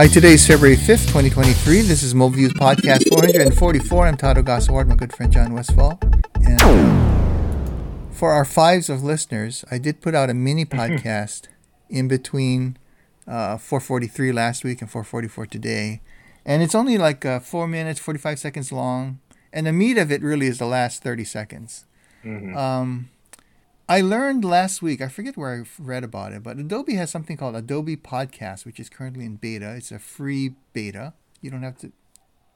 Hi, today is February 5th, 2023. This is MoViews Podcast 444. I'm Todd Ogasawara, my good friend John Westfall. And for our fives of listeners, I did put out a mini podcast in between uh, 443 last week and 444 today. And it's only like uh, 4 minutes, 45 seconds long. And the meat of it really is the last 30 seconds. Mm-hmm. Um, I learned last week, I forget where I read about it, but Adobe has something called Adobe Podcast, which is currently in beta. It's a free beta. You don't have to, do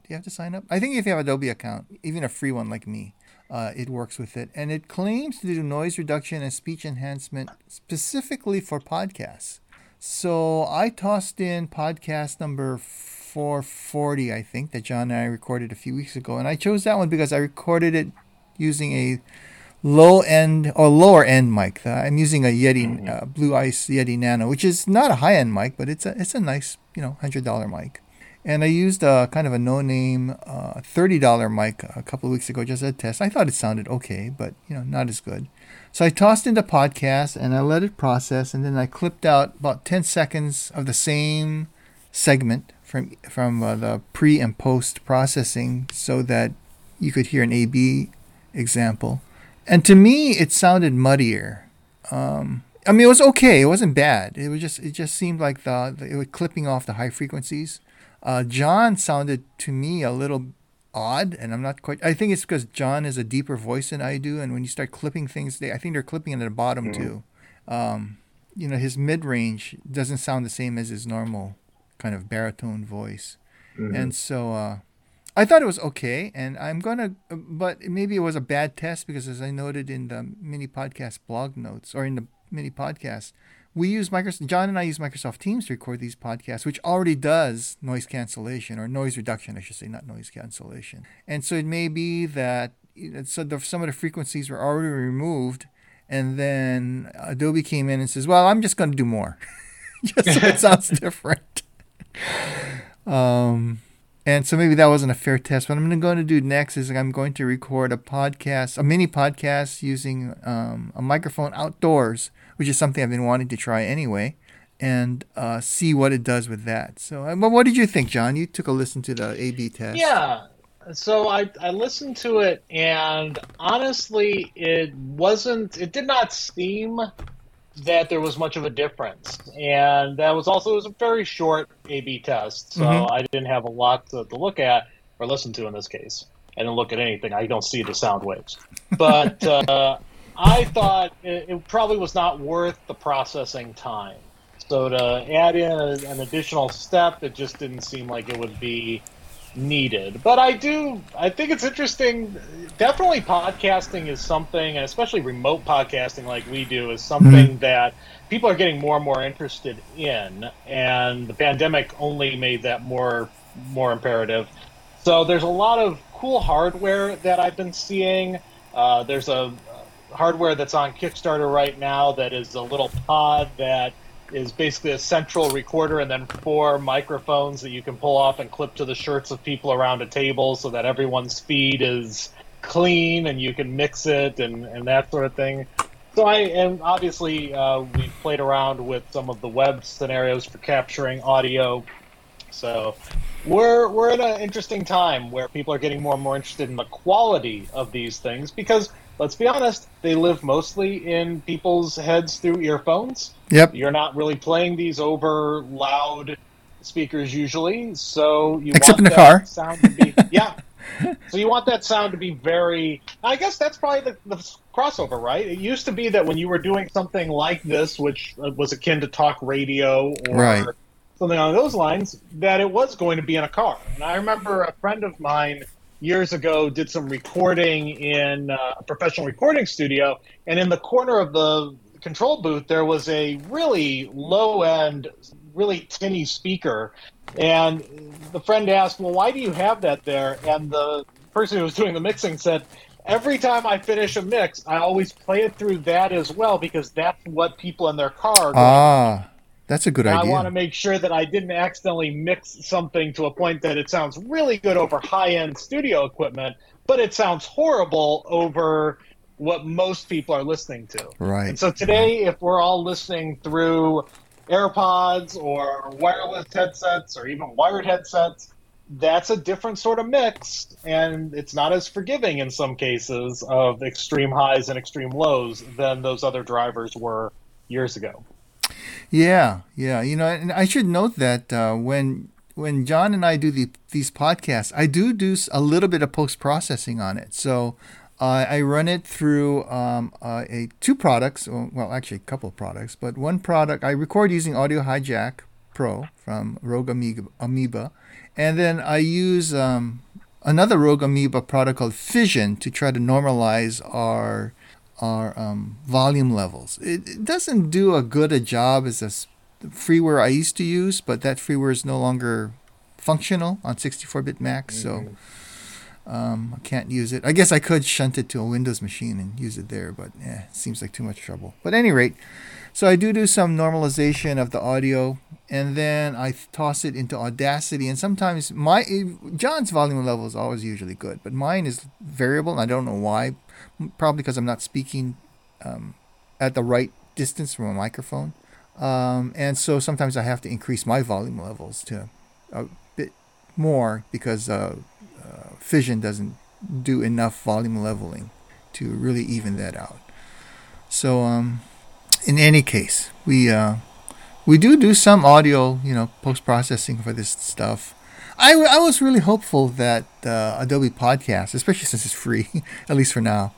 you have to sign up? I think if you have Adobe account, even a free one like me, uh, it works with it. And it claims to do noise reduction and speech enhancement specifically for podcasts. So I tossed in podcast number 440, I think, that John and I recorded a few weeks ago. And I chose that one because I recorded it using a low end or lower end mic. Uh, I'm using a Yeti uh, Blue Ice Yeti Nano, which is not a high end mic, but it's a it's a nice you know hundred dollar mic. And I used a kind of a no name uh, thirty dollar mic a couple of weeks ago just as a test. I thought it sounded okay, but you know not as good. So I tossed into podcast and I let it process, and then I clipped out about ten seconds of the same segment from from uh, the pre and post processing, so that you could hear an A B example and to me it sounded muddier. Um, i mean it was okay. It wasn't bad. It was just it just seemed like the, the it was clipping off the high frequencies. Uh, john sounded to me a little odd and i'm not quite i think it's because john has a deeper voice than i do and when you start clipping things they, i think they're clipping it at the bottom Mm-hmm. too. Um, you know his mid-range doesn't sound the same as his normal kind of baritone voice. Mm-hmm. and so uh, I thought it was okay, and I'm gonna, but maybe it was a bad test because, as I noted in the mini podcast blog notes or in the mini podcast, we use Microsoft. John and I use Microsoft Teams to record these podcasts, which already does noise cancellation or noise reduction, I should say, not noise cancellation. And so it may be that so the, some of the frequencies were already removed, and then Adobe came in and says, "Well, I'm just going to do more, just so it sounds different." Um, and so maybe that wasn't a fair test. What I'm going to do next is I'm going to record a podcast, a mini podcast using um, a microphone outdoors, which is something I've been wanting to try anyway, and uh, see what it does with that. So, uh, what did you think, John? You took a listen to the A/B test. Yeah. So I, I listened to it, and honestly, it wasn't. It did not seem that there was much of a difference, and that was also it was a very short A/B test, so Mhm. I didn't have a lot to, to look at or listen to in this case. I didn't look at anything. I don't see the sound waves, but uh, I thought it, it probably was not worth the processing time. So to add in a, an additional step, it just didn't seem like it would be needed. But I do, I think it's interesting. Definitely, podcasting is something, and especially remote podcasting like we do, is something that people are getting more and more interested in. And the pandemic only made that more more imperative. So there's a lot of cool hardware that I've been seeing. Uh, there's a hardware that's on Kickstarter right now that is a little pod that is basically a central recorder and then four microphones that you can pull off and clip to the shirts of people around a table so that everyone's feed is clean and you can mix it and, and that sort of thing. So I and obviously uh, we played around with some of the web scenarios for capturing audio. So we're we're in an interesting time where people are getting more and more interested in the quality of these things because let's be honest, they live mostly in people's heads through earphones. Yep. You're not really playing these over loud speakers usually, so you Except want in the that car. sound to be yeah. So you want that sound to be very. I guess that's probably the, the crossover, right? It used to be that when you were doing something like this, which uh, was akin to talk radio or Right. something along those lines, that it was going to be in a car. And I remember a friend of mine years ago did some recording in uh, a professional recording studio, and in the corner of the control booth there was a really low end, really tinny speaker. And the friend asked, "Well, why do you have that there?" And the person who was doing the mixing said, "Every time I finish a mix, I always play it through that as well because that's what people in their car are going Ah, that's a good and I want to make sure that I didn't accidentally mix something to a point that it sounds really good over high end studio equipment, but it sounds horrible over what most people are listening to. Right. And so today, if we're all listening through AirPods or wireless headsets or even wired headsets, that's a different sort of mix, and it's not as forgiving in some cases of extreme highs and extreme lows than those other drivers were years ago. Yeah, yeah. You know, and I should note that uh, when when John and I do the, these podcasts, I do do a little bit of post processing on it. So uh, I run it through um, uh, a two products, well, actually a couple of products, but one product I record using Audio Hijack Pro from Rogue Amoeba, Amoeba and then I use um, another Rogue Amoeba product called Fission to try to normalize our our um, volume levels. It, it, doesn't do a good a job as a freeware I used to use, but that freeware is no longer functional on 64-bit Macs, mm-hmm. so um, I can't use it. I guess I could shunt it to a Windows machine and use it there, but yeah, it seems like too much trouble. But at any rate, so I do do some normalization of the audio, and then I toss it into Audacity. And sometimes my John's volume level is always usually good, but mine is variable. And I don't know why. Probably because I'm not speaking um, at the right distance from a microphone. Um, and so sometimes I have to increase my volume levels to a bit more because uh, uh, Fission doesn't do enough volume leveling to really even that out. So, um, in any case, we uh, we do do some audio, you know, post processing for this stuff. I, I was really hopeful that uh, Adobe Podcast, especially since it's free, at least for now,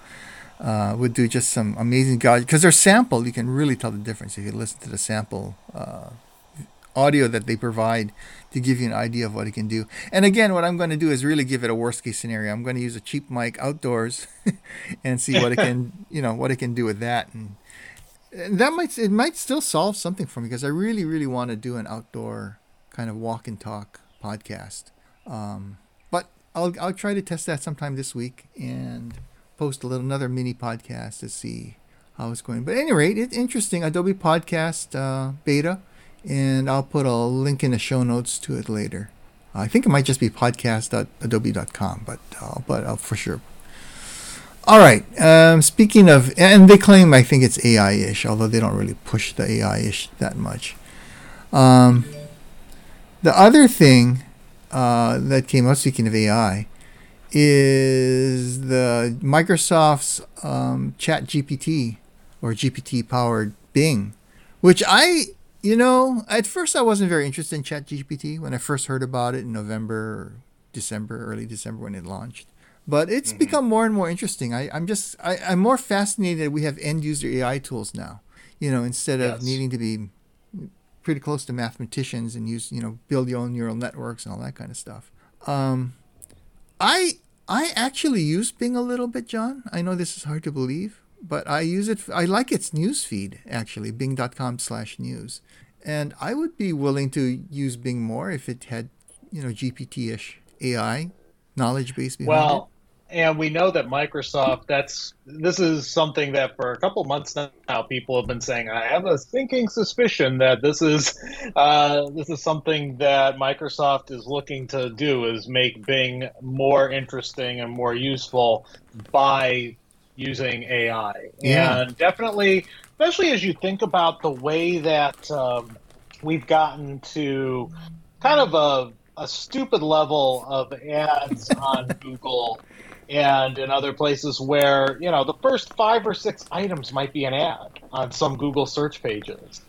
uh, would do just some amazing God because they're sample. You can really tell the difference if you listen to the sample uh, audio that they provide to give you an idea of what it can do. And again, what I'm going to do is really give it a worst case scenario. I'm going to use a cheap mic outdoors and see what it can, you know, what it can do with that. And that might it might still solve something for me because I really really want to do an outdoor kind of walk and talk podcast. Um, but I'll I'll try to test that sometime this week and post a little another mini podcast to see how it's going. But at any rate, it's interesting. Adobe Podcast uh, beta, and I'll put a link in the show notes to it later. I think it might just be podcast.adobe.com, but uh, but I'll for sure. All right. Um, speaking of, and they claim I think it's AI-ish, although they don't really push the AI-ish that much. Um, the other thing uh, that came out, speaking of AI, is the Microsoft's um, Chat GPT or GPT powered Bing, which I, you know, at first I wasn't very interested in Chat GPT when I first heard about it in November December, early December when it launched. But it's mm-hmm. become more and more interesting. I, I'm just, I, I'm more fascinated that we have end user AI tools now, you know, instead of yes. needing to be pretty close to mathematicians and use, you know, build your own neural networks and all that kind of stuff. Um, I I actually use Bing a little bit, John. I know this is hard to believe, but I use it. I like its news feed actually, Bing.com/news, and I would be willing to use Bing more if it had, you know, GPT-ish AI knowledge base behind well, it and we know that Microsoft that's this is something that for a couple months now people have been saying I have a sinking suspicion that this is uh, this is something that Microsoft is looking to do is make Bing more interesting and more useful by using AI yeah. and definitely especially as you think about the way that um, we've gotten to kind of a a stupid level of ads on Google and in other places where you know the first five or six items might be an ad on some Google search pages,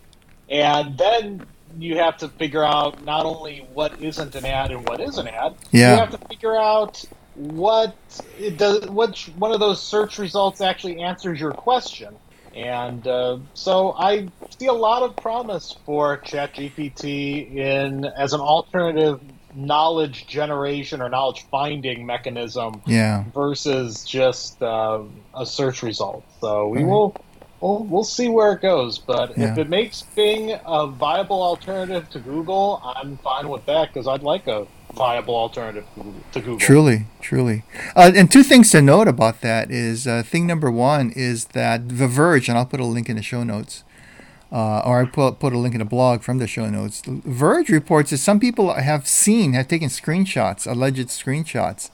and then you have to figure out not only what isn't an ad and what is an ad. Yeah. You have to figure out what it does. Which one of those search results actually answers your question. And uh, so I see a lot of promise for ChatGPT in as an alternative knowledge generation or knowledge finding mechanism yeah. versus just uh, a search result. So we will we'll, we'll see where it goes. But yeah. if it makes Bing a viable alternative to Google, I'm fine with that because I'd like a viable alternative to Google. Truly, truly. Uh, and two things to note about that is uh, thing number one is that The Verge, and I'll put a link in the show notes uh, or I put, put a link in the blog from the show notes. Verge reports that some people have seen, have taken screenshots, alleged screenshots,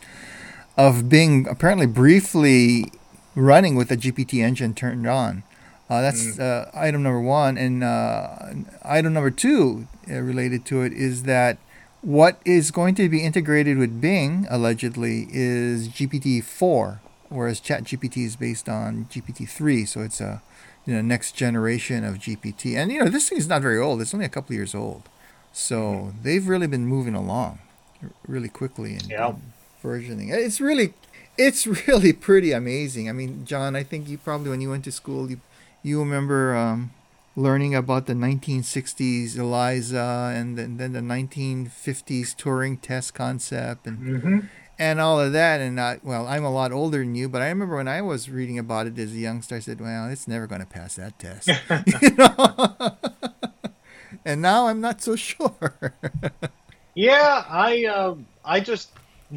of Bing apparently briefly running with the GPT engine turned on Uh, that's uh, item number one. And uh, item number two uh, related to it is that what is going to be integrated with Bing, allegedly, is GPT 4, whereas ChatGPT is based on GPT 3. So it's a you know, next generation of GPT. And, you know, this thing is not very old, it's only a couple years old. So mm-hmm. they've really been moving along really quickly and, yeah. versioning. It's really. It's really pretty amazing. I mean, John, I think you probably when you went to school, you you remember um, learning about the 1960s ELIZA and then, then the 1950s Turing test concept and mm-hmm. And all of that. And I, well, I'm a lot older than you, but I remember when I was reading about it as a youngster, I said, "Well, it's never going to pass that test," you know. and now I'm not so sure. yeah, I uh, I just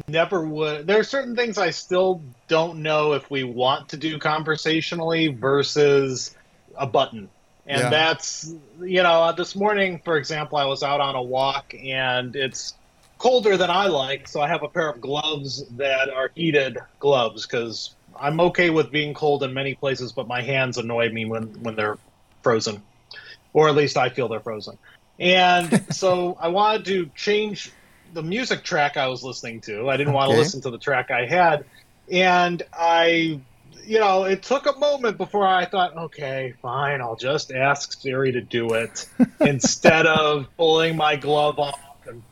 never would. There are certain things I still don't know if we want to do conversationally versus a button. And yeah. that's, you know, uh, this morning, for example, I was out on a walk and it's colder than I like. So I have a pair of gloves that are heated gloves because I'm okay with being cold in many places, but my hands annoy me when, when they're frozen. Or at least I feel they're frozen. And so I wanted to change the music track I was listening to. I didn't want to listen to the track I had. And I you know, it took a moment before I thought, okay, fine, I'll just ask Siri to do it instead of pulling my glove off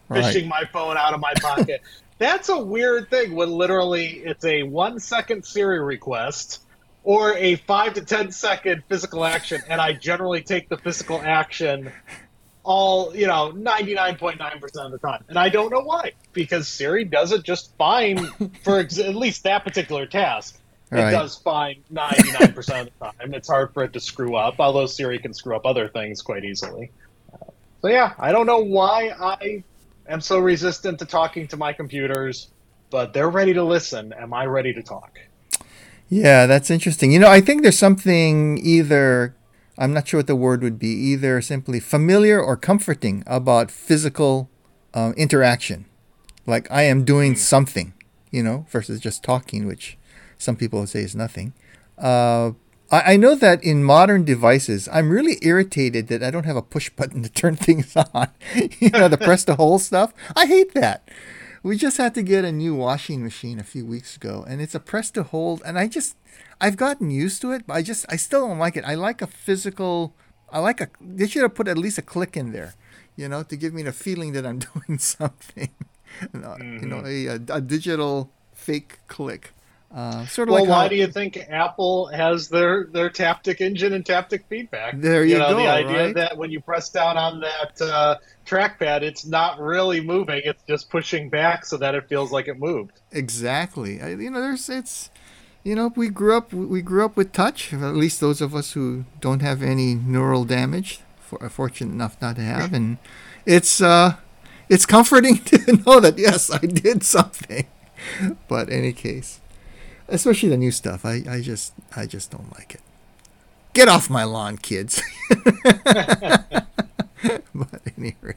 fishing right. my phone out of my pocket. That's a weird thing when literally it's a one second Siri request or a five to ten second physical action, and I generally take the physical action all you know 99.9% of the time and i don't know why because siri does it just fine for ex- at least that particular task Right. It does fine 99% of the time. It's hard for it to screw up, although Siri can screw up other things quite easily. Uh, so, yeah, I don't know why I am so resistant to talking to my computers, but they're ready to listen. Am I ready to talk? Yeah, that's interesting. You know, I think there's something either, I'm not sure what the word would be, either simply familiar or comforting about physical um, interaction. Like I am doing hmm. something, you know, versus just talking, which some people say is nothing. Uh, I, I know that in modern devices, I'm really irritated that I don't have a push button to turn things on. you know, the press to hold stuff. I hate that. We just had to get a new washing machine a few weeks ago, and it's a press to hold, and I just, I've gotten used to it, but I just, I still don't like it. I like a physical, I like a, they should have put at least a click in there, you know, to give me the feeling that I'm doing something. You know, mm-hmm. a, a digital fake click. Uh, sort of well, like why how, do you think Apple has their their Taptic engine and Taptic feedback? There you, you know, go. The idea right? that when you press down on that uh, trackpad, it's not really moving; it's just pushing back so that it feels like it moved. Exactly. I, you know, there's it's you know we grew up we grew up with touch. At least those of us who don't have any neural damage, for, fortunate enough not to have, and it's uh, it's comforting to know that yes, I did something. but any case especially the new stuff. I, I just I just don't like it. Get off my lawn, kids. but any rate.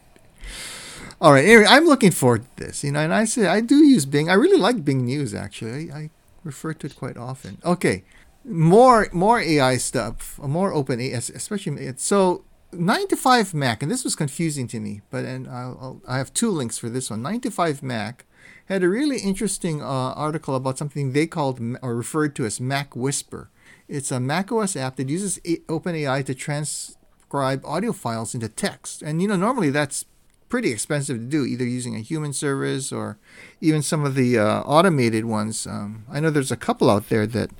All right. Anyway, I'm looking forward to this. You know, and I say I do use Bing. I really like Bing News. Actually, I, I refer to it quite often. Okay, more more AI stuff, more open AI, especially so. 9 to 5 Mac, and this was confusing to me, but and I'll, I'll, I have two links for this one. 9 to 5 Mac had a really interesting uh, article about something they called or referred to as Mac Whisper. It's a macOS app that uses OpenAI to transcribe audio files into text. And you know, normally that's pretty expensive to do, either using a human service or even some of the uh, automated ones. Um, I know there's a couple out there that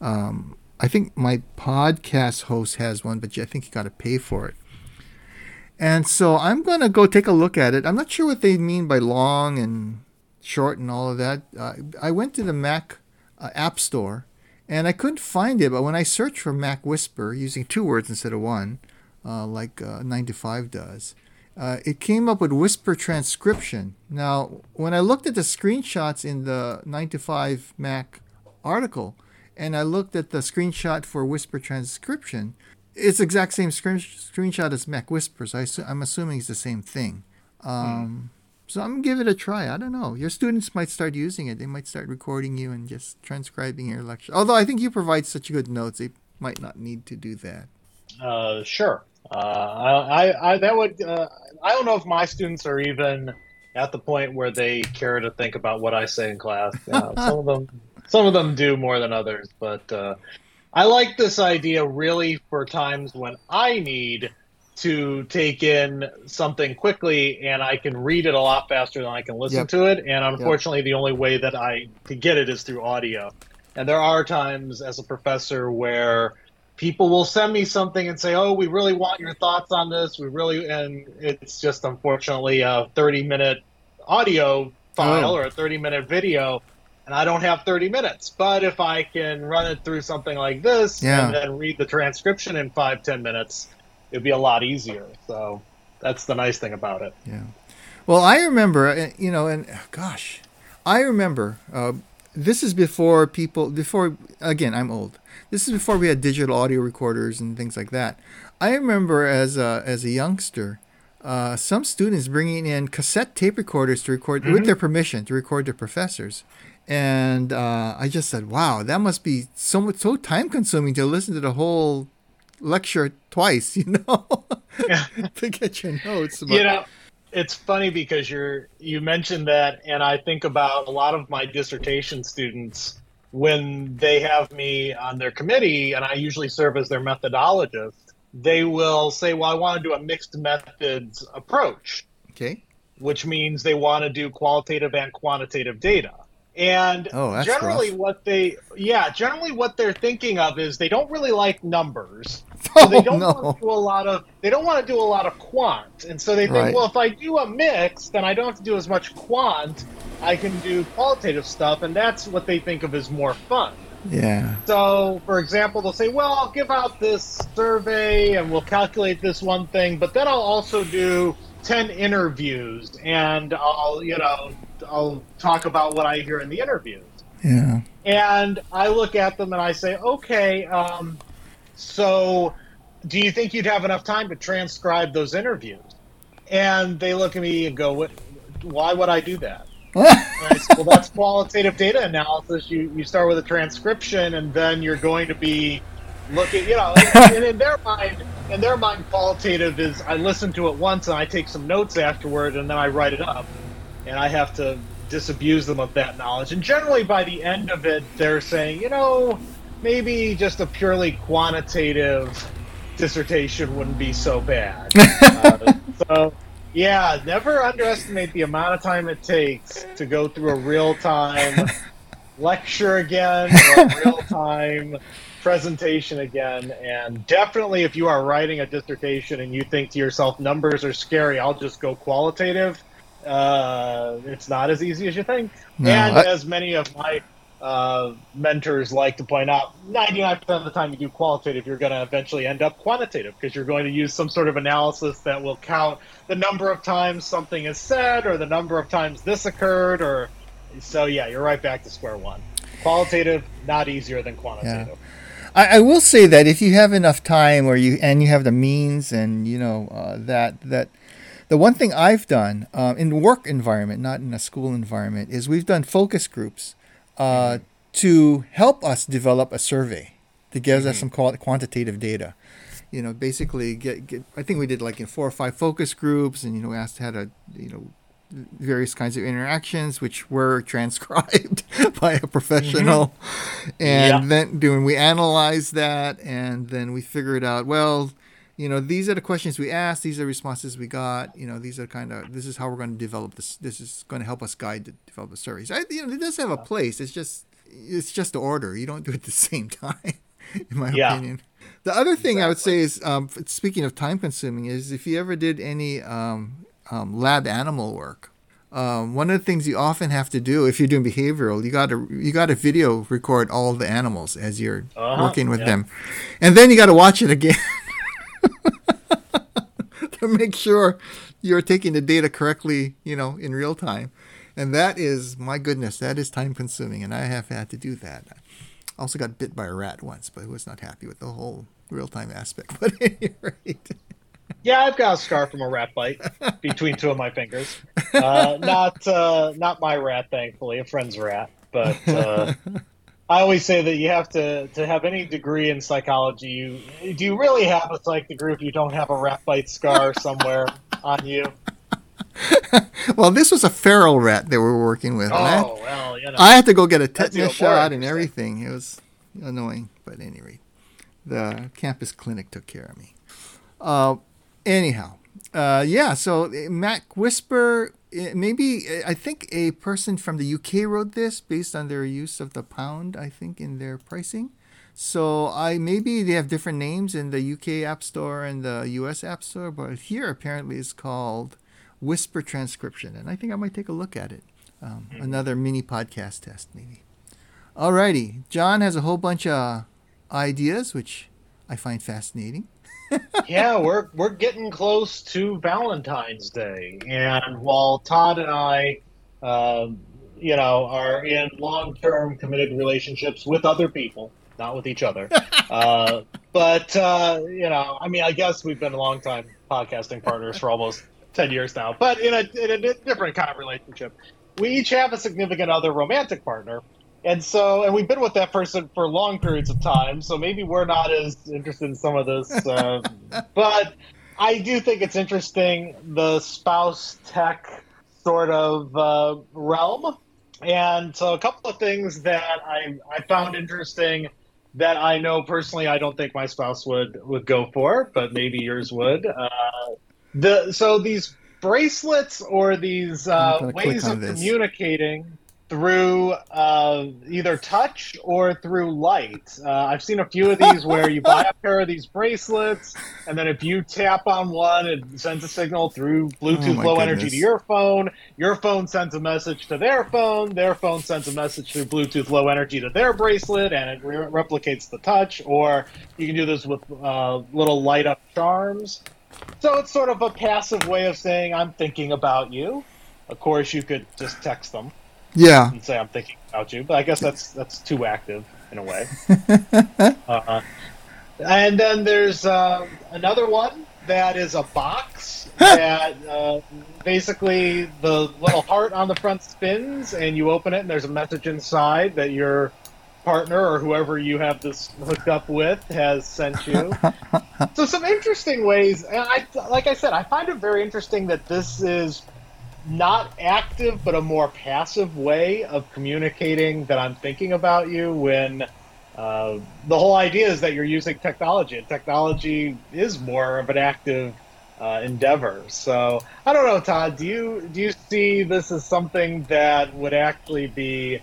um, I think my podcast host has one, but I think you got to pay for it. And so I'm going to go take a look at it. I'm not sure what they mean by long and short and all of that. Uh, I went to the Mac uh, App Store and I couldn't find it. But when I searched for Mac Whisper using two words instead of one, uh, like uh, 9 to 5 does, uh, it came up with Whisper transcription. Now, when I looked at the screenshots in the 9 to 5 Mac article, and I looked at the screenshot for Whisper transcription, it's exact same screen- screenshot as Mac Whisper. So I am assuming it's the same thing. Um, so I'm gonna give it a try. I don't know. Your students might start using it. They might start recording you and just transcribing your lecture. Although I think you provide such good notes, they might not need to do that? Uh, sure. Uh, I, I, that would. Uh, I don't know if my students are even at the point where they care to think about what I say in class. Some of them, some of them do more than others, but uh, I like this idea really for times when I need to take in something quickly and I can read it a lot faster than I can listen Yep. to it. And unfortunately, the only way that I can get it is through audio. And there are times as a professor where people will send me something and say, "Oh, we really want your thoughts on this. We really," and it's just unfortunately a 30 minute audio file Oh. or a 30 minute video. And I don't have 30 minutes, but if I can run it through something like this Yeah. and then read the transcription in five, 10 minutes, it'd be a lot easier. So that's the nice thing about it. Yeah. Well, I remember, uh, you know, and uh, gosh, I remember. Uh, this is before people. Before again, I'm old. This is before we had digital audio recorders and things like that. I remember as a as a youngster, uh, some students bringing in cassette tape recorders to record with their permission to record their professors. And uh, I just said, "Wow, that must be so much so time consuming to listen to the whole lecture twice, you know, to get your notes." But- you know it's funny because you're you mentioned that and i think about a lot of my dissertation students when they have me on their committee and i usually serve as their methodologist they will say well i want to do a mixed methods approach okay. which means they want to do qualitative and quantitative data. And Oh, generally, rough. what they yeah, generally what they're thinking of is they don't really like numbers. So they Oh, don't no. want to do a lot of they don't want to do a lot of quant, and so they think, Right. well, if I do a mix, then I don't have to do as much quant. I can do qualitative stuff, and that's what they think of as more fun. Yeah. So, for example, they'll say, well, I'll give out this survey and we'll calculate this one thing, but then I'll also do 10 interviews and I'll, you know, I'll talk about what I hear in the interviews. Yeah. And I look at them and I say, okay, um, so do you think you'd have enough time to transcribe those interviews? And they look at me and go, what, why would I do that? And I said, well, that's qualitative data analysis. You you start with a transcription, and then you're going to be looking. You know, and, and in their mind, in their mind, qualitative is I listen to it once and I take some notes afterward, and then I write it up, and I have to disabuse them of that knowledge. And generally, by the end of it, they're saying, you know, maybe just a purely quantitative dissertation wouldn't be so bad. Uh, so. Yeah, never underestimate the amount of time it takes to go through a real time lecture again or a real time presentation again. And definitely, if you are writing a dissertation and you think to yourself, numbers are scary, I'll just go qualitative, uh, it's not as easy as you think. No, and I- as many of my uh, mentors like to point out, 99% of the time you do qualitative, you're going to eventually end up quantitative because you're going to use some sort of analysis that will count the number of times something is said or the number of times this occurred or so yeah you're right back to square one. Qualitative not easier than quantitative. I, I will say that if you have enough time or you and you have the means and you know uh, that that the one thing I've done um, in work environment, not in a school environment, is we've done focus groups uh, to help us develop a survey that gives us some quantitative data. You know, basically get, get. I think we did like in four or five focus groups, and you know, we asked had a you know various kinds of interactions which were transcribed by a professional and Yeah. then doing we analyze that and then we figured out well you know these are the questions we asked these are the responses we got you know these are kind of this is how we're going to develop this this is going to help us guide to develop the surveys. I, you know it does have a place it's just it's just the order you don't do it at the same time in my Yeah. opinion. The other thing i would say is um, speaking of time consuming is if you ever did any um, um, lab animal work um, one of the things you often have to do if you're doing behavioral you got to you got to video record all the animals as you're Uh-huh, working with yeah. them. And then you got to watch it again to make sure you're taking the data correctly you know in real time. And that is my goodness that is time consuming and i have had to do that. I also got bit by a rat once but i was not happy with the whole real time aspect but at any rate. Yeah i've got a scar from a rat bite between two of my fingers. Uh, not uh, not my rat thankfully a friend's rat but uh, I always say that you have to to have any degree in psychology. You do you really have a psych degree if you don't have a rat bite scar somewhere on you? well, this was a feral rat they were working with. Oh I, well, you know. I had to go get a tetanus shot and everything. It was annoying, but at any rate, the campus clinic took care of me. Uh, anyhow, uh, yeah. So uh, Mac Whisper, maybe uh, I think a person from the UK wrote this based on their use of the pound. I think in their pricing. So I maybe they have different names in the UK App Store and the US App Store, but here apparently it's called Whisper Transcription, and I think I might take a look at it. Um, Another mini podcast test, maybe. Alrighty, John has a whole bunch of ideas, which I find fascinating. Yeah, we're we're getting close to Valentine's Day, and while Todd and I, um, you know, are in long-term committed relationships with other people, not with each other, uh, but uh, you know, I mean, I guess we've been long-time podcasting partners for almost ten years now, but in a in a different kind of relationship. We each have a significant other romantic partner. And so, and we've been with that person for long periods of time, so maybe we're not as interested in some of this. Uh, but I do think it's interesting the spouse tech sort of uh, realm. And so, a couple of things that I, I found interesting that I know personally I don't think my spouse would, would go for, but maybe yours would. Uh, the So, these bracelets or these uh, ways of this. communicating through uh, either touch or through light. Uh, I've seen a few of these where you buy a pair of these bracelets, and then if you tap on one, it sends a signal through Bluetooth Oh low energy to your phone. Your phone sends a message to their phone. Their phone sends a message through Bluetooth low energy to their bracelet, and it re- replicates the touch. Or you can do this with uh, little light up charms. So it's sort of a passive way of saying, I'm thinking about you. Of course, you could just text them Yeah, and say I'm thinking about you, but I guess that's that's too active in a way. uh, and then there's uh, another one that is a box that uh, basically the little heart on the front spins, and you open it, and there's a message inside that your partner or whoever you have this hooked up with has sent you. so some interesting ways. And I like I said, I find it very interesting that this is not active but a more passive way of communicating that I'm thinking about you when uh, the whole idea is that you're using technology and technology is more of an active uh, endeavor. So I don't know, Todd. Do you do you see this as something that would actually be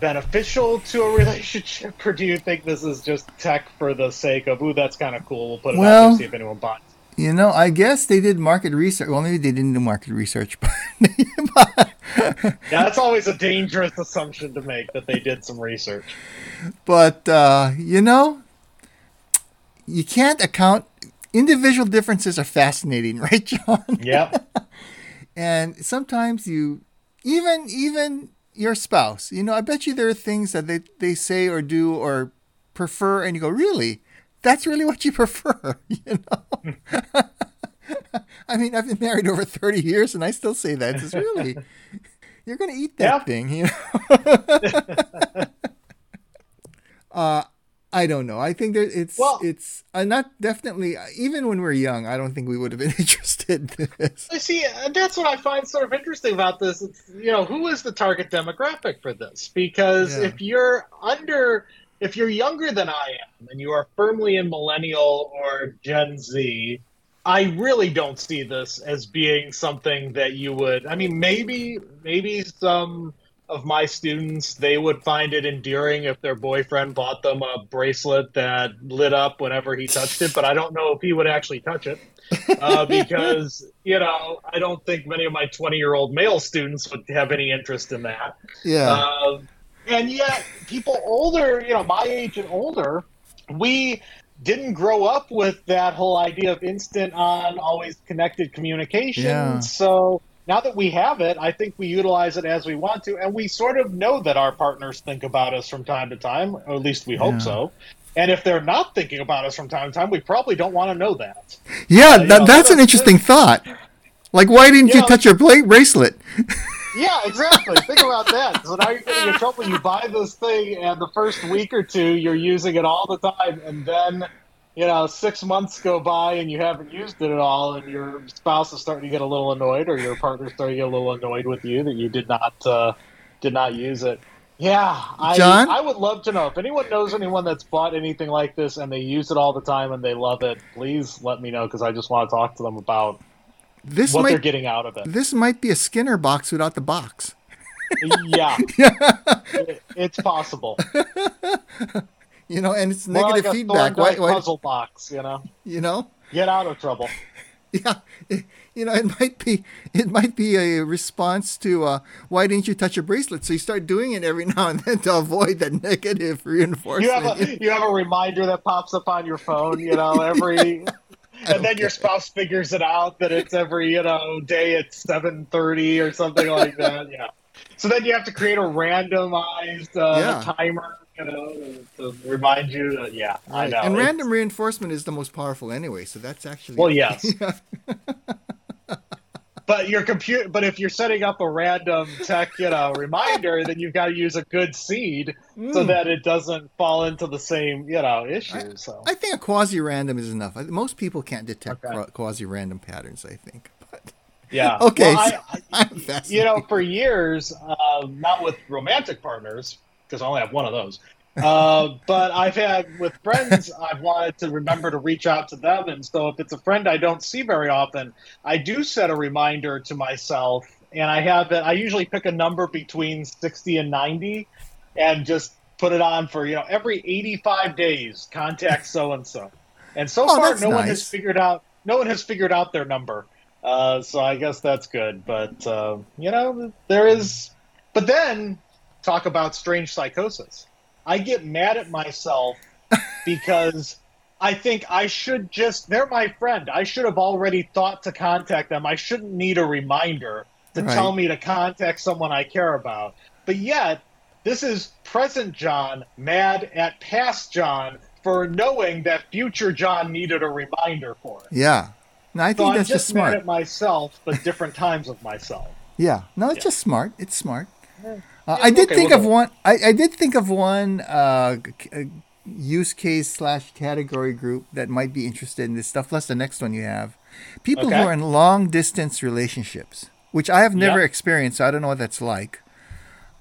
beneficial to a relationship, or do you think this is just tech for the sake of ooh, that's kind of cool? We'll put it out Well- there see if anyone buys. You know, I guess they did market research. Well, maybe they didn't do market research, but Yeah, that's always a dangerous assumption to make that they did some research. but uh, you know, you can't account. Individual differences are fascinating, right, John? Yep. And sometimes you, even even your spouse, you know, I bet you there are things that they they say or do or prefer, and you go, really, that's really what you prefer, you know. I mean, I've been married over thirty years, and I still say that. It's really, you're gonna eat that Yeah. thing, you know. uh, I don't know. I think there it's Well- it's uh, not definitely even when we are young. I don't think we would have been interested in this. I see, and that's what I find sort of interesting about this. It's, you know, who is the target demographic for this? Because Yeah. if you're under, if you're younger than I am, and you are firmly in millennial or Gen Z, I really don't see this as being something that you would. I mean, maybe, maybe some of my students they would find it endearing if their boyfriend bought them a bracelet that lit up whenever he touched it, but I don't know if he would actually touch it uh, because you know I don't think many of my 20 year old male students would have any interest in that. Yeah. Um, and yet, people older, you know, my age and older, we didn't grow up with that whole idea of instant on, always connected communication. Yeah. So now that we have it, I think we utilize it as we want to, and we sort of know that our partners think about us from time to time, or at least we hope Yeah. so. And if they're not thinking about us from time to time, we probably don't want to know that. Yeah, uh, you that, know, that's an that's- interesting thought. Like, why didn't you touch your bla- bracelet? Yeah, exactly. Think about that. So now you're getting in trouble. You buy this thing, and the first week or two, you're using it all the time, and then you know six months go by and you haven't used it at all, and your spouse is starting to get a little annoyed, or your partner's starting to get a little annoyed with you that you did not uh, did not use it. Yeah, I, John? I would love to know if anyone knows anyone that's bought anything like this and they use it all the time and they love it. Please let me know because I just want to talk to them about This what they're getting out of it. this might be a Skinner box without the box. yeah, It- it's possible. You know, and it's More negative like a feedback. Why, why, puzzle box, you know. you know? Get out of trouble. Yeah, it- you know, it might be it might be a response to uh, why didn't you touch a bracelet? So you start doing it every now and then to avoid that negative reinforcement. You have a you have a reminder that pops up on your phone, you know, every and then your spouse figures it out that it's every, you know, day at seven thirty or something like that. Yeah. So then you have to create a randomized uh, Yeah. timer, you know, to remind you that yeah, I know. And random reinforcement is the most powerful anyway, so that's actually Well, yes. Yeah. But your computer, but if you're setting up a random tech, you know, reminder, then you've got to use a good seed so Mm. that it doesn't fall into the same, you know, issue. So I think a quasi-random is enough. Most people can't detect Okay. quasi-random patterns. I think, but yeah, Okay, Well, so- I, I, you know, for years, uh, not with romantic partners because I only have one of those. Uh, but I've had with friends, I've wanted to remember to reach out to them, and so if it's a friend I don't see very often, I do set a reminder to myself, and I have it. I usually pick a number between sixty and ninety, and just put it on for you know every eighty-five days. Contact so and so, and so Oh, far no one has figured out. No one has figured out their number. Uh, so I guess that's good. But uh, you know, there is. But then talk about strange psychosis. I get mad at myself because I think I should just. They're my friend. I should have already thought to contact them. I shouldn't need a reminder to Right. tell me to contact someone I care about. But yet, this is present John mad at past John for knowing that future John needed a reminder for it. yeah. No, I So think I'm that's just, just mad smart. at myself, but different times of myself. Yeah, no, it's Yeah. just smart. It's smart. Uh, I did okay, think we'll of go. one. I, I did think of one uh, uh, use case slash category group that might be interested in this stuff. Plus the next one you have, people Okay. who are in long distance relationships, which I have never Yep. experienced. So I don't know what that's like.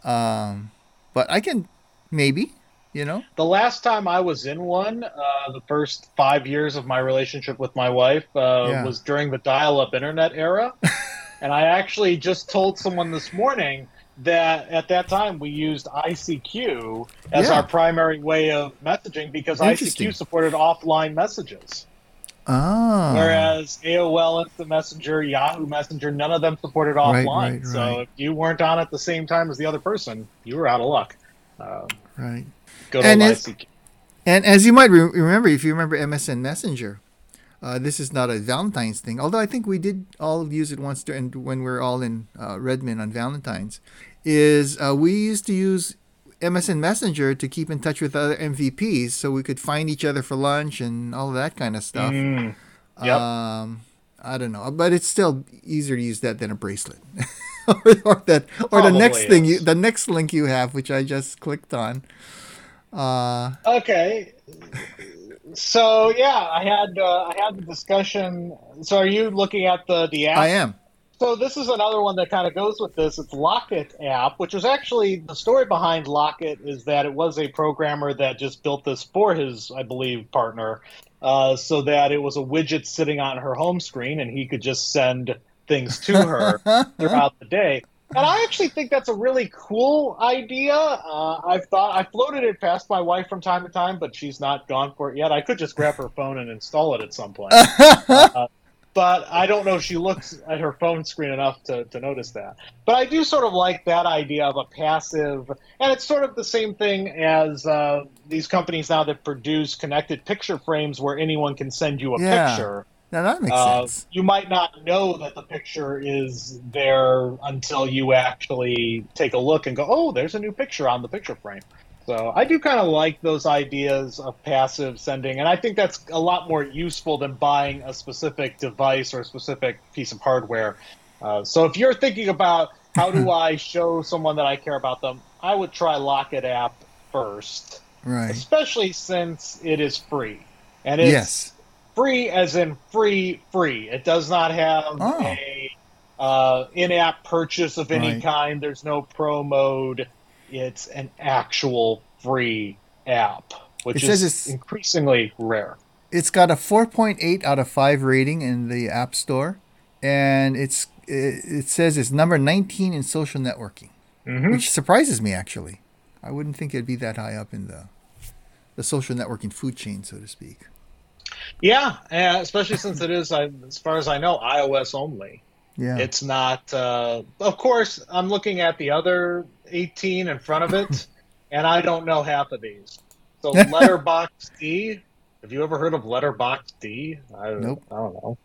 Um, but I can maybe, you know. The last time I was in one, uh, the first five years of my relationship with my wife, uh, Yeah. was during the dial up internet era. and I actually just told someone this morning that at that time we used ICQ as Yeah. our primary way of messaging because ICQ supported offline messages. Ah, Whereas AOL Instant Messenger, Yahoo Messenger, none of them supported offline. right, So right. if you weren't on at the same time as the other person, you were out of luck. Um, right. go to And ICQ. And as you might re- remember, if you remember MSN Messenger, uh, this is not a Valentine's thing. Although I think we did all use it once during, when we were all in uh, Redmond on Valentine's. Is uh, we used to use MSN Messenger to keep in touch with other MVPs, so we could find each other for lunch and all that kind of stuff. Mm. Yep. Um, I don't know, but it's still easier to use that than a bracelet, or, or that, or the Probably next thing, you, the next link you have, which I just clicked on. Uh, Okay. So yeah, I had uh, I had the discussion. So are you looking at the the app? I am. So this is another one that kind of goes with this. It's Locket app, which was actually the story behind Locket is that it was a programmer that just built this for his, I believe, partner, uh, so that it was a widget sitting on her home screen and he could just send things to her throughout the day. And I actually think that's a really cool idea. Uh, I've thought I floated it past my wife from time to time, but she's not gone for it yet. I could just grab her phone and install it at some point but I don't know if she looks at her phone screen enough to, to notice that. But I do sort of like that idea of a passive, and it's sort of the same thing as uh, these companies now that produce connected picture frames where anyone can send you a Yeah. picture. Now that makes Uh, sense. you might not know that the picture is there until you actually take a look and go, oh, there's a new picture on the picture frame. So I do kind of like those ideas of passive sending, and I think that's a lot more useful than buying a specific device or a specific piece of hardware. Uh, so if you're thinking about how do I show someone that I care about them? I would try Locket app first, Right. especially since it is free, and it's Yes. Free as in free free. It does not have Oh. a uh, in-app purchase of any Right. kind. There's no pro mode. It's an actual free app, which It is it's- increasingly rare. It's got a 4.8 out of 5 rating in the App Store, and it's it, it says it's number 19 in social networking, Mm-hmm. which surprises me actually. I wouldn't think it'd be that high up in the the social networking food chain, so to speak. Yeah, uh, especially since it is, as far as I know, iOS only. Yeah. It's not. Uh, of course, I'm looking at the other 18 in front of it, and I don't know half of these. So Letterbox D. Have you ever heard of Letterbox D? I, Nope. I don't know.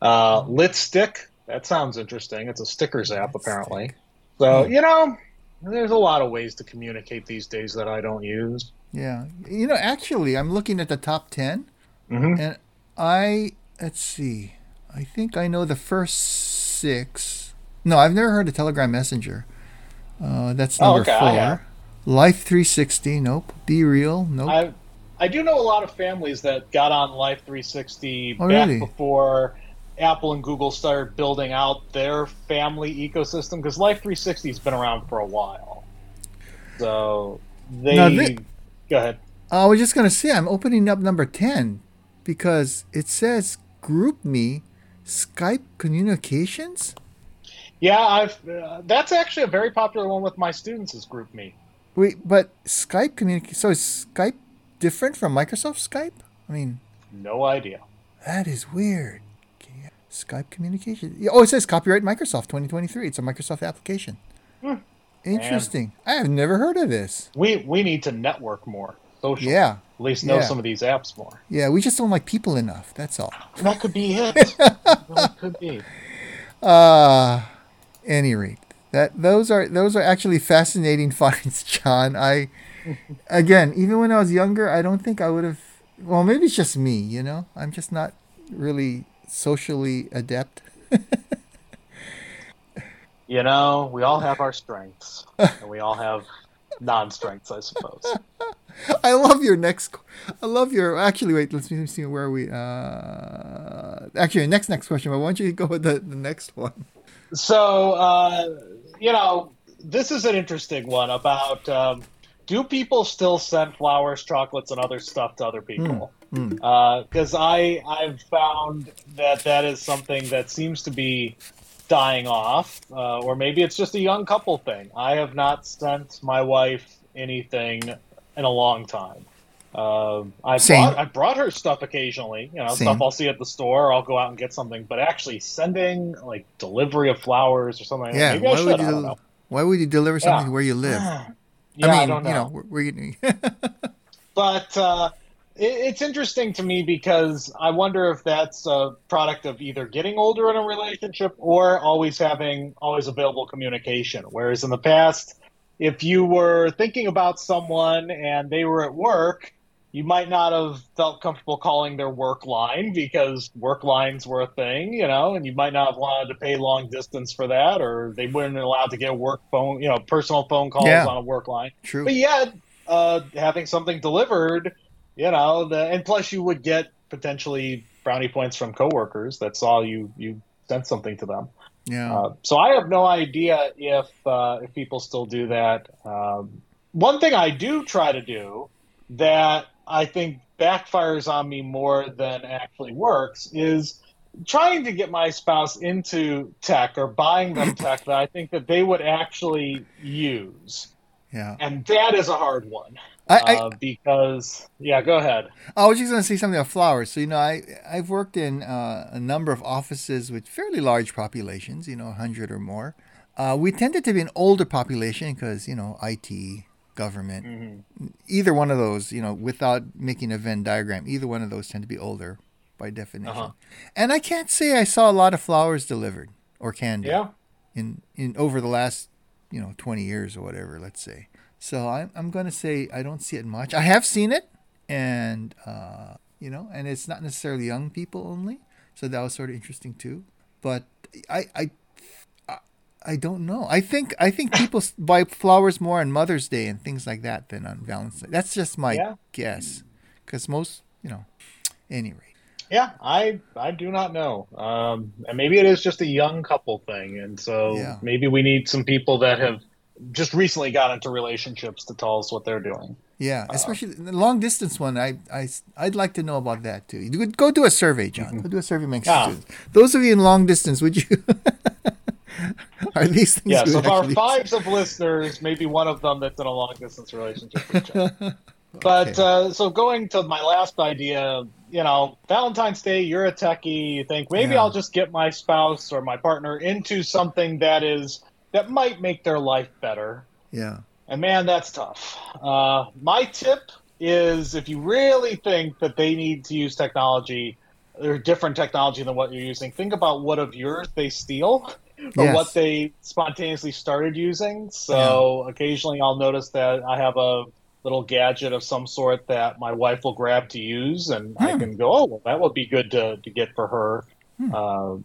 Uh, Litstick. That sounds interesting. It's a stickers app, apparently. So Hmm. you know, there's a lot of ways to communicate these days that I don't use. yeah. You know, actually, I'm looking at the top 10, Mm-hmm. and I let's see. I think I know the first six. No, I've never heard of Telegram Messenger. Uh, that's Oh, number okay, I four. Life 360. Nope. BeReal. Nope. I I do know a lot of families that got on Life 360 Oh, back really? before Apple and Google started building out their family ecosystem because Life 360 has been around for a while. So they thi- go ahead. I was just gonna say I'm opening up number ten because it says GroupMe, Skype communications. Yeah, I've uh, that's actually a very popular one with my students is GroupMe. Wait, but Skype communicate. So is Skype different from Microsoft Skype? I mean, No idea. that is weird. Skype communication. Oh, it says copyright Microsoft 2023. It's a Microsoft application. Hmm. Interesting. I have never heard of this. We we need to network more, social. Yeah, At least know Yeah. some of these apps more. yeah. We just don't like people enough. That's all. That could be it. that could be. Uh any rate, that those are those are actually fascinating finds, Jon. I again, even when I was younger, I don't think I would have. Well, maybe it's just me. You know, I'm just not really socially adept. You know, we all have our strengths, and we all have non-strengths, I suppose. I love your next. I love your. Actually, wait. Let's see, where are we. Uh, actually, next next question. But why don't you go with the, the next one? So, uh, you know, this is an interesting one about um, do people still send flowers, chocolates, and other stuff to other people? Hmm. Because I I've found that that is something that seems to be dying off, uh, or maybe it's just a young couple thing. I have not sent my wife anything in a long time. Um I Same. brought I brought her stuff occasionally, you know, Same. stuff I'll see at the store. Or I'll go out and get something, but actually sending like delivery of flowers or something. Yeah. Why would you? Why would you deliver something Yeah. where you live? Yeah, I mean, I don't know. you know, where, where you. but uh, it, it's interesting to me because I wonder if that's a product of either getting older in a relationship or always having always available communication. Whereas in the past, if you were thinking about someone and they were at work, you might not have felt comfortable calling their work line because work lines were a thing, you know, and you might not have wanted to pay long distance for that, or they weren't allowed to get work phone, you know, personal phone calls Yeah. on a work line. True. But yet, uh, having something delivered, you know, the, and plus you would get potentially brownie points from coworkers that saw you you sent something to them. Yeah. Uh, so I have no idea if uh, if people still do that. Um, one thing I do try to do that I think backfires on me more than actually works is trying to get my spouse into tech or buying them tech that I think that they would actually use yeah. and that is a hard one I, I, uh, because yeah go ahead I was just going to say something about flowers. So, you know, I, I've worked in uh, a number of offices with fairly large populations, you know, 100 or more. Uh, we tended to be an older population because, you know, IT, government, either one of those, you know, without making a Venn diagram, either one of those tend to be older by definition. Uh-huh. And I can't say I saw a lot of flowers delivered or candy yeah in, in over the last, you know, 20 years or whatever, let's say. So I'm, I'm going to say I don't see it much. I have seen it and uh, you know, and it's not necessarily young people only. So that was sort of interesting too. But I, I, I don't know. I think I think people buy flowers more on Mother's Day and things like that than on Valentine's. Day. That's just my Yeah. guess, because most, you know, anyway. Yeah, I I do not know. Um, and maybe it is just a young couple thing, and so Yeah. maybe we need some people that have just recently got into relationships to tell us what they're doing. Yeah, especially the long distance one. I I would like to know about that too. You could go do a survey, Jon. Go do a survey amongst Yeah. students. Those of you in long distance, would you? Are these things? Yes, so of our fives of listeners, maybe one of them that's in a long distance relationship with each other. But Okay. uh, so going to my last idea, you know, Valentine's Day, you're a techie. You think maybe Yeah. I'll just get my spouse or my partner into something that is that might make their life better. Yeah. And man, that's tough. Uh, my tip is if you really think that they need to use technology or different technology than what you're using, think about what of yours they steal or Yes. what they spontaneously started using. So occasionally I'll notice that I have a little gadget of some sort that my wife will grab to use, and I Hmm. can go, oh, well, that would be good to, to get for her. Hmm. Uh,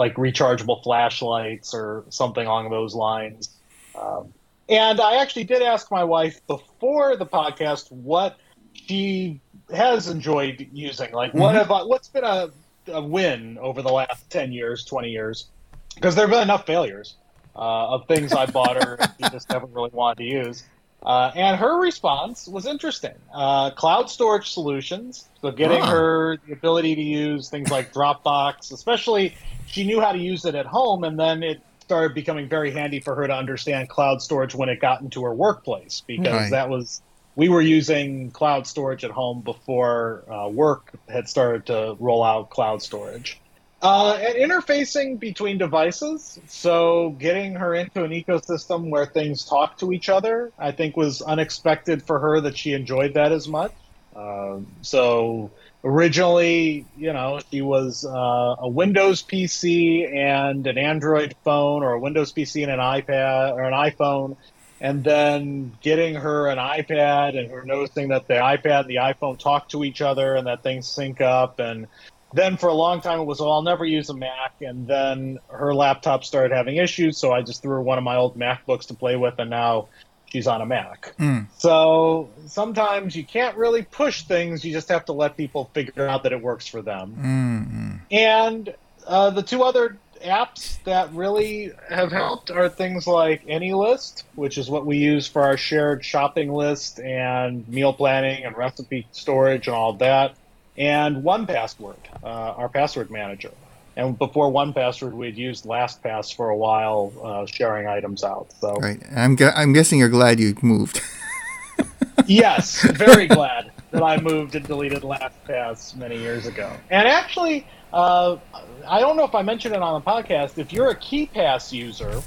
like rechargeable flashlights or something along those lines. Um, and I actually did ask my wife before the podcast what she has enjoyed using. Like, what Mhm. have I, what's been a, a win over the last ten years, twenty years? Because there have been enough failures uh, of things I bought her and she just haven't really wanted to use. Uh, and her response was interesting. Uh, cloud storage solutions, so getting Ah. her the ability to use things like Dropbox, especially she knew how to use it at home, and then it started becoming very handy for her to understand cloud storage when it got into her workplace because Right. that was we were using cloud storage at home before uh, work had started to roll out cloud storage. Uh, and interfacing between devices, so getting her into an ecosystem where things talk to each other, I think was unexpected for her that she enjoyed that as much. Um, so originally, you know, she was uh, a Windows PC and an Android phone, or a Windows PC and an iPad or an iPhone, and then getting her an iPad and her noticing that the iPad and the iPhone talk to each other and that things sync up and then for a long time it was well i'll never use a mac and then her laptop started having issues so i just threw her one of my old macbooks to play with and now she's on a mac Mm. so sometimes you can't really push things you just have to let people figure out that it works for them Mm-mm. and uh, the two other apps that really have helped are things like AnyList, which is what we use for our shared shopping list and meal planning and recipe storage and all that, and One Password, uh, our password manager. And before One Password, we'd used LastPass for a while, uh, sharing items out. So Right. I'm gu- I'm guessing you're glad you moved. yes, very glad that I moved and deleted LastPass many years ago. And actually, uh, I don't know if I mentioned it on the podcast. If you're a KeePass user,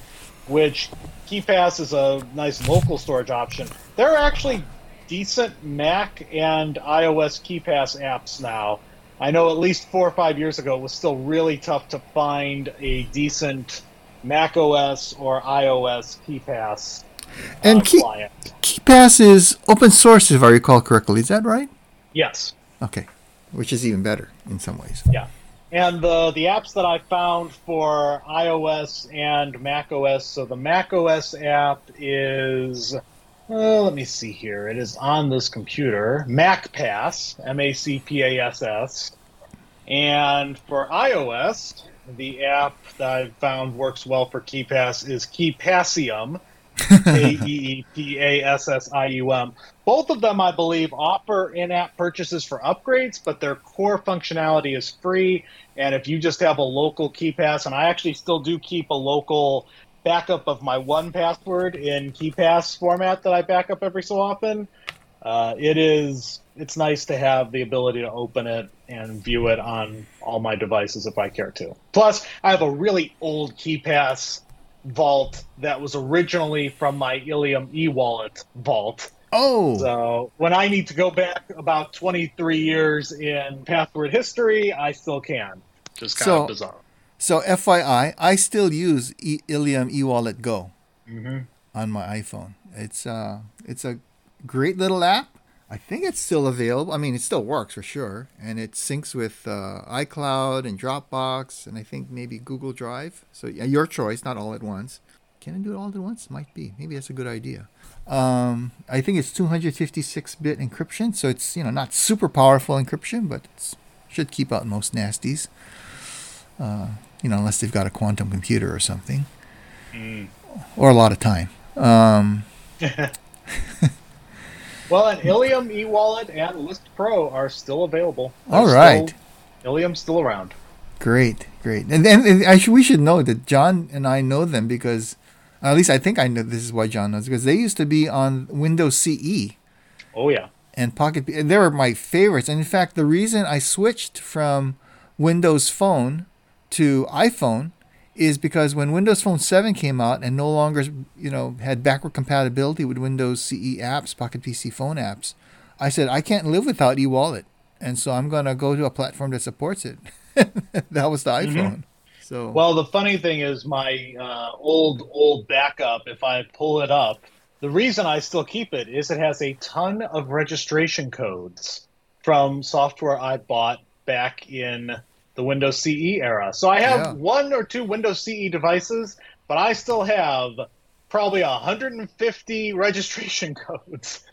which KeePass is a nice local storage option, there are actually decent Mac and iOS KeePass apps now. I know at least four or five years ago it was still really tough to find a decent Mac OS or iOS KeePass uh, And Key- client. KeePass is open source, if I recall correctly. Is that right? Yes. Okay. Which is even better in some ways. Yeah. And the the apps that I found for iOS and Mac OS. So the Mac OS app is, let me see here. It is on this computer. MacPass, M A C P A S S. And for iOS, the app that I've found works well for KeePass is KeePassium. K E E P A S S I U M. Both of them, I believe, offer in app purchases for upgrades, but their core functionality is free. And if you just have a local KeePass, and I actually still do keep a local backup of my one password in KeePass format that I back up every so often, uh, it is it's nice to have the ability to open it and view it on all my devices if I care to. Plus, I have a really old KeePass vault that was originally from my Ilium e-wallet vault. Oh. So when I need to go back about 23 years in password history, I still can. Just kind So- of bizarre. So FYI, I still use e- Ilium eWallet Go hmm on my iPhone. It's uh it's a great little app. I think it's still available. I mean, it still works for sure, and it syncs with uh, iCloud and Dropbox, and I think maybe Google Drive. So yeah, your choice, not all at once. Can I do it all at once? Might be. Maybe that's a good idea. Um, I think it's 256-bit encryption, so it's you know not super powerful encryption, but it should keep out most nasties. Uh, you know, unless they've got a quantum computer or something, mm. or a lot of time. Um, well, an Ilium e-wallet and List Pro are still available. They're All right, still, Ilium's still around. Great, great, and then I should, we should know that Jon and I know them because, at least I think I know this is why Jon knows because they used to be on Windows CE. Oh yeah. And Pocket, they were my favorites. And in fact, the reason I switched from Windows Phone to iPhone is because when Windows Phone 7 came out and no longer, you know, had backward compatibility with Windows CE apps, Pocket PC phone apps, I said I can't live without eWallet, and so I'm going to go to a platform that supports it. that was the mm-hmm. iPhone. Mm-hmm. So well, the funny thing is, my uh, old old backup. If I pull it up, the reason I still keep it is it has a ton of registration codes from software I bought back in the Windows CE era. So I have yeah. one or two Windows CE devices, but I still have probably 150 registration codes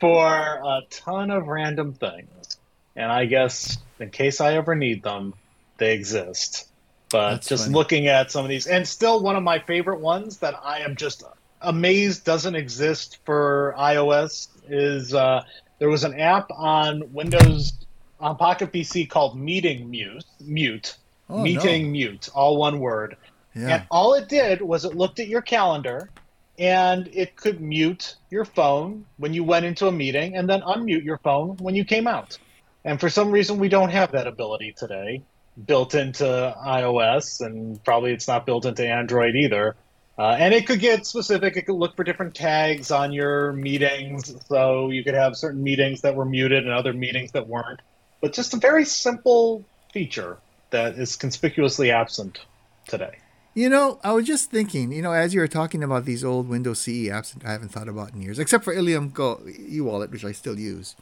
for a ton of random things. And I guess in case I ever need them, they exist. But That's just funny. looking at some of these, and still one of my favorite ones that I am just amazed doesn't exist for iOS is uh, there was an app on Windows on Pocket PC called Meeting Mute. Mute. Oh, Meeting no. Mute. All one word. Yeah. And all it did was it looked at your calendar and it could mute your phone when you went into a meeting and then unmute your phone when you came out. And for some reason, we don't have that ability today built into iOS, and probably it's not built into Android either. Uh, and it could get specific. It could look for different tags on your meetings. So you could have certain meetings that were muted and other meetings that weren't but just a very simple feature that is conspicuously absent today. You know, I was just thinking, you know, as you were talking about these old Windows CE apps that I haven't thought about in years, except for Ilium Go e-wallet, which I still use.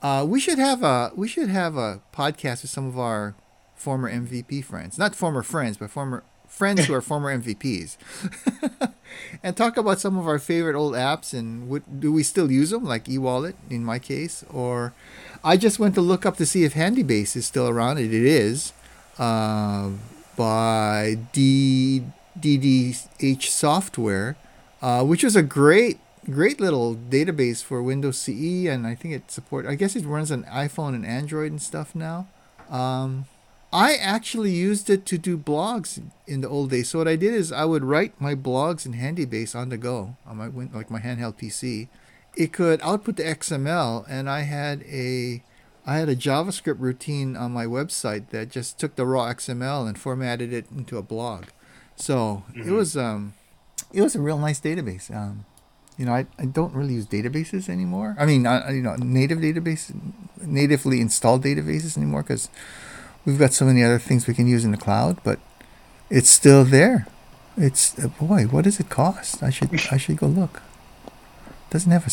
Uh, we should have a we should have a podcast with some of our former MVP friends, not former friends, but former friends who are former MVPs, and talk about some of our favorite old apps and what, do we still use them, like e-wallet in my case, or I just went to look up to see if HandyBase is still around. It, it is uh, by D, DDH Software, uh, which was a great, great little database for Windows CE, and I think it support. I guess it runs on iPhone and Android and stuff now. Um, I actually used it to do blogs in the old days. So what I did is I would write my blogs in HandyBase on the go on my like my handheld PC it could output the XML, and I had a I had a JavaScript routine on my website that just took the raw XML and formatted it into a blog. So mm-hmm. it was um, it was a real nice database. Um, you know, I, I don't really use databases anymore. I mean, I, you know, native database, natively installed databases anymore because we've got so many other things we can use in the cloud. But it's still there. It's uh, boy, what does it cost? I should I should go look. Doesn't have a.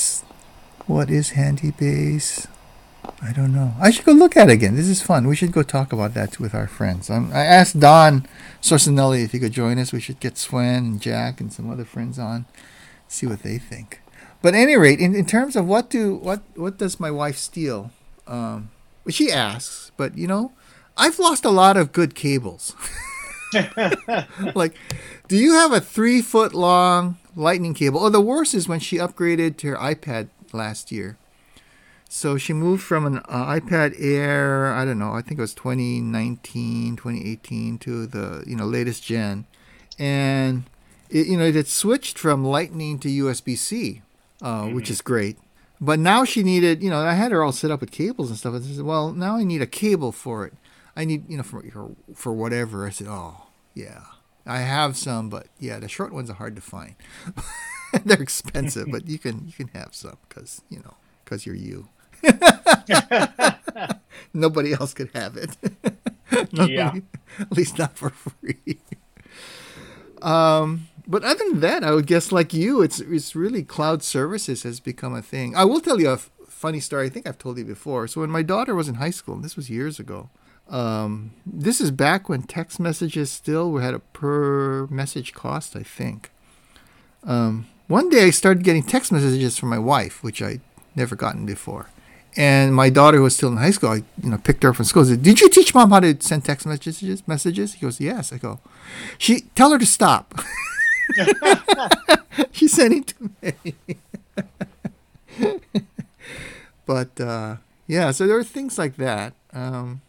What is HandyBase? I don't know. I should go look at it again. This is fun. We should go talk about that with our friends. Um, I asked Don Sorcinelli if he could join us. We should get Sven and Jack and some other friends on, see what they think. But at any rate, in, in terms of what do what what does my wife steal? Um, she asks, but you know, I've lost a lot of good cables. like, do you have a three foot long lightning cable. Oh, the worst is when she upgraded to her iPad last year. So she moved from an uh, iPad Air, I don't know, I think it was 2019, 2018 to the, you know, latest gen. And it, you know, it had switched from Lightning to USB-C, uh, mm-hmm. which is great. But now she needed, you know, I had her all set up with cables and stuff. And I said, well, now I need a cable for it. I need, you know, for for whatever. I said, oh, yeah. I have some, but yeah, the short ones are hard to find. They're expensive, but you can you can have some because you know because you're you. Nobody else could have it. Nobody, yeah. At least not for free. Um, but other than that, I would guess like you, it's it's really cloud services has become a thing. I will tell you a f- funny story. I think I've told you before. So when my daughter was in high school, and this was years ago. Um, this is back when text messages still had a per message cost, I think. Um, one day I started getting text messages from my wife, which I never gotten before. And my daughter, who was still in high school, I you know picked her up from school. Said, "Did you teach mom how to send text messages?" Messages? He goes, "Yes." I go, "She tell her to stop." She's sending to me. but uh, yeah, so there were things like that. Um,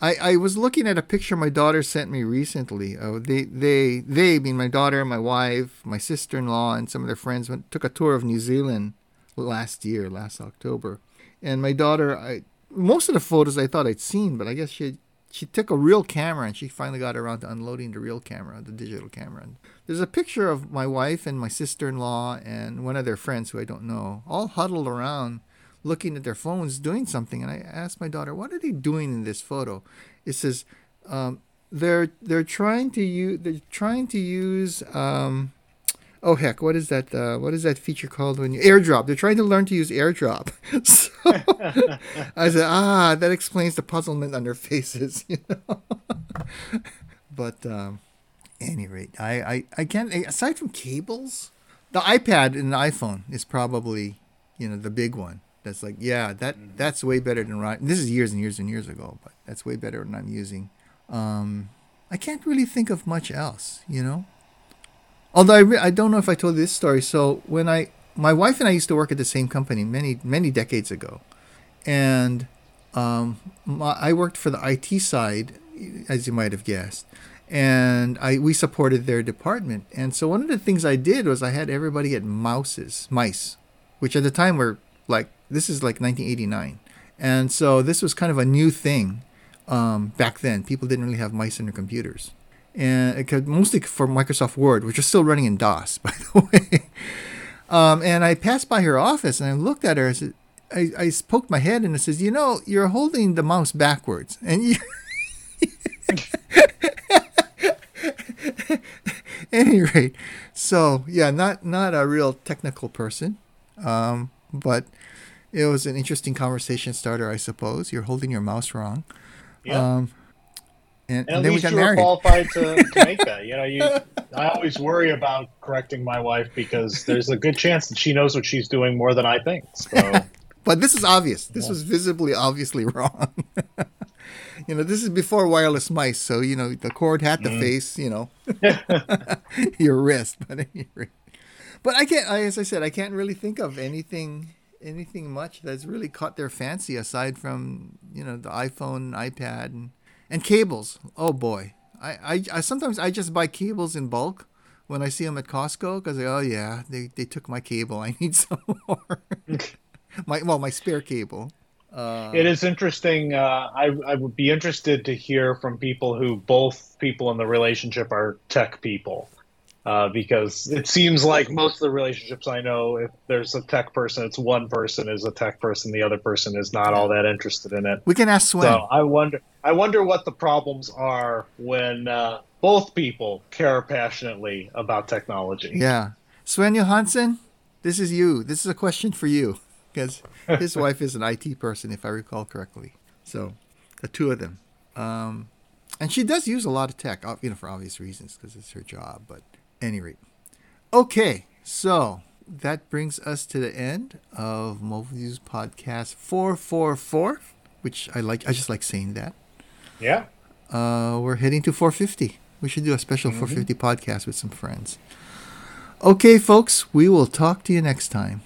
I, I was looking at a picture my daughter sent me recently. They they they being my daughter, my wife, my sister in law, and some of their friends went took a tour of New Zealand last year, last October. And my daughter, I most of the photos I thought I'd seen, but I guess she she took a real camera and she finally got around to unloading the real camera, the digital camera. And there's a picture of my wife and my sister in law and one of their friends who I don't know, all huddled around looking at their phones doing something. And I asked my daughter, "What are they doing in this photo?" It says um, they're they're trying to use they're trying to use um, oh heck, what is that? Uh, what is that feature called when you airdrop? They're trying to learn to use airdrop. so I said, ah, that explains the puzzlement on their faces, you know. but um, any rate, I, I I can't aside from cables, the iPad and the iPhone is probably you know the big one. That's like, yeah, that mm-hmm. that's way better than right. This is years and years and years ago, but that's way better than I'm using. Um, I can't really think of much else, you know. Although I, re- I don't know if I told this story. So when I my wife and I used to work at the same company many many decades ago, and um, my, I worked for the IT side, as you might have guessed, and I we supported their department. And so one of the things I did was I had everybody get mouses, mice, which at the time were like this is like 1989, and so this was kind of a new thing um, back then. People didn't really have mice in their computers and it could, mostly for Microsoft Word, which is still running in DOS, by the way. Um, and I passed by her office and I looked at her. I, said, I, I poked my head and it says, "You know, you're holding the mouse backwards." And you. any rate, so yeah, not not a real technical person, um, but it was an interesting conversation starter, I suppose. You're holding your mouse wrong. Yeah. Um, and, and, and then we got married. Qualified to, to make that. You know, you. I always worry about correcting my wife because there's a good chance that she knows what she's doing more than I think. So. but this is obvious. This yeah. was visibly, obviously wrong. you know, this is before wireless mice, so you know the cord had to mm. face, you know, your wrist. But anyway, but I can't. As I said, I can't really think of anything anything much that's really caught their fancy aside from you know the iPhone, iPad, and and cables. Oh boy, I, I, I sometimes I just buy cables in bulk when I see them at Costco because oh yeah, they, they took my cable. I need some more. my well, my spare cable. Uh, it is interesting. Uh, I I would be interested to hear from people who both people in the relationship are tech people uh, because it seems like most of the relationships I know, if there's a tech person, it's one person is a tech person, the other person is not all that interested in it. We can ask Sven. So I wonder, I wonder what the problems are when uh, both people care passionately about technology. Yeah, Sven Johansson, this is you. This is a question for you because his wife is an IT person, if I recall correctly. So the two of them. Um, and she does use a lot of tech, you know, for obvious reasons because it's her job. But any rate. Okay, so that brings us to the end of MobileViews Podcast 444, which I like. I just like saying that. Yeah. Uh, we're heading to 450. We should do a special mm-hmm. 450 podcast with some friends. Okay, folks, we will talk to you next time.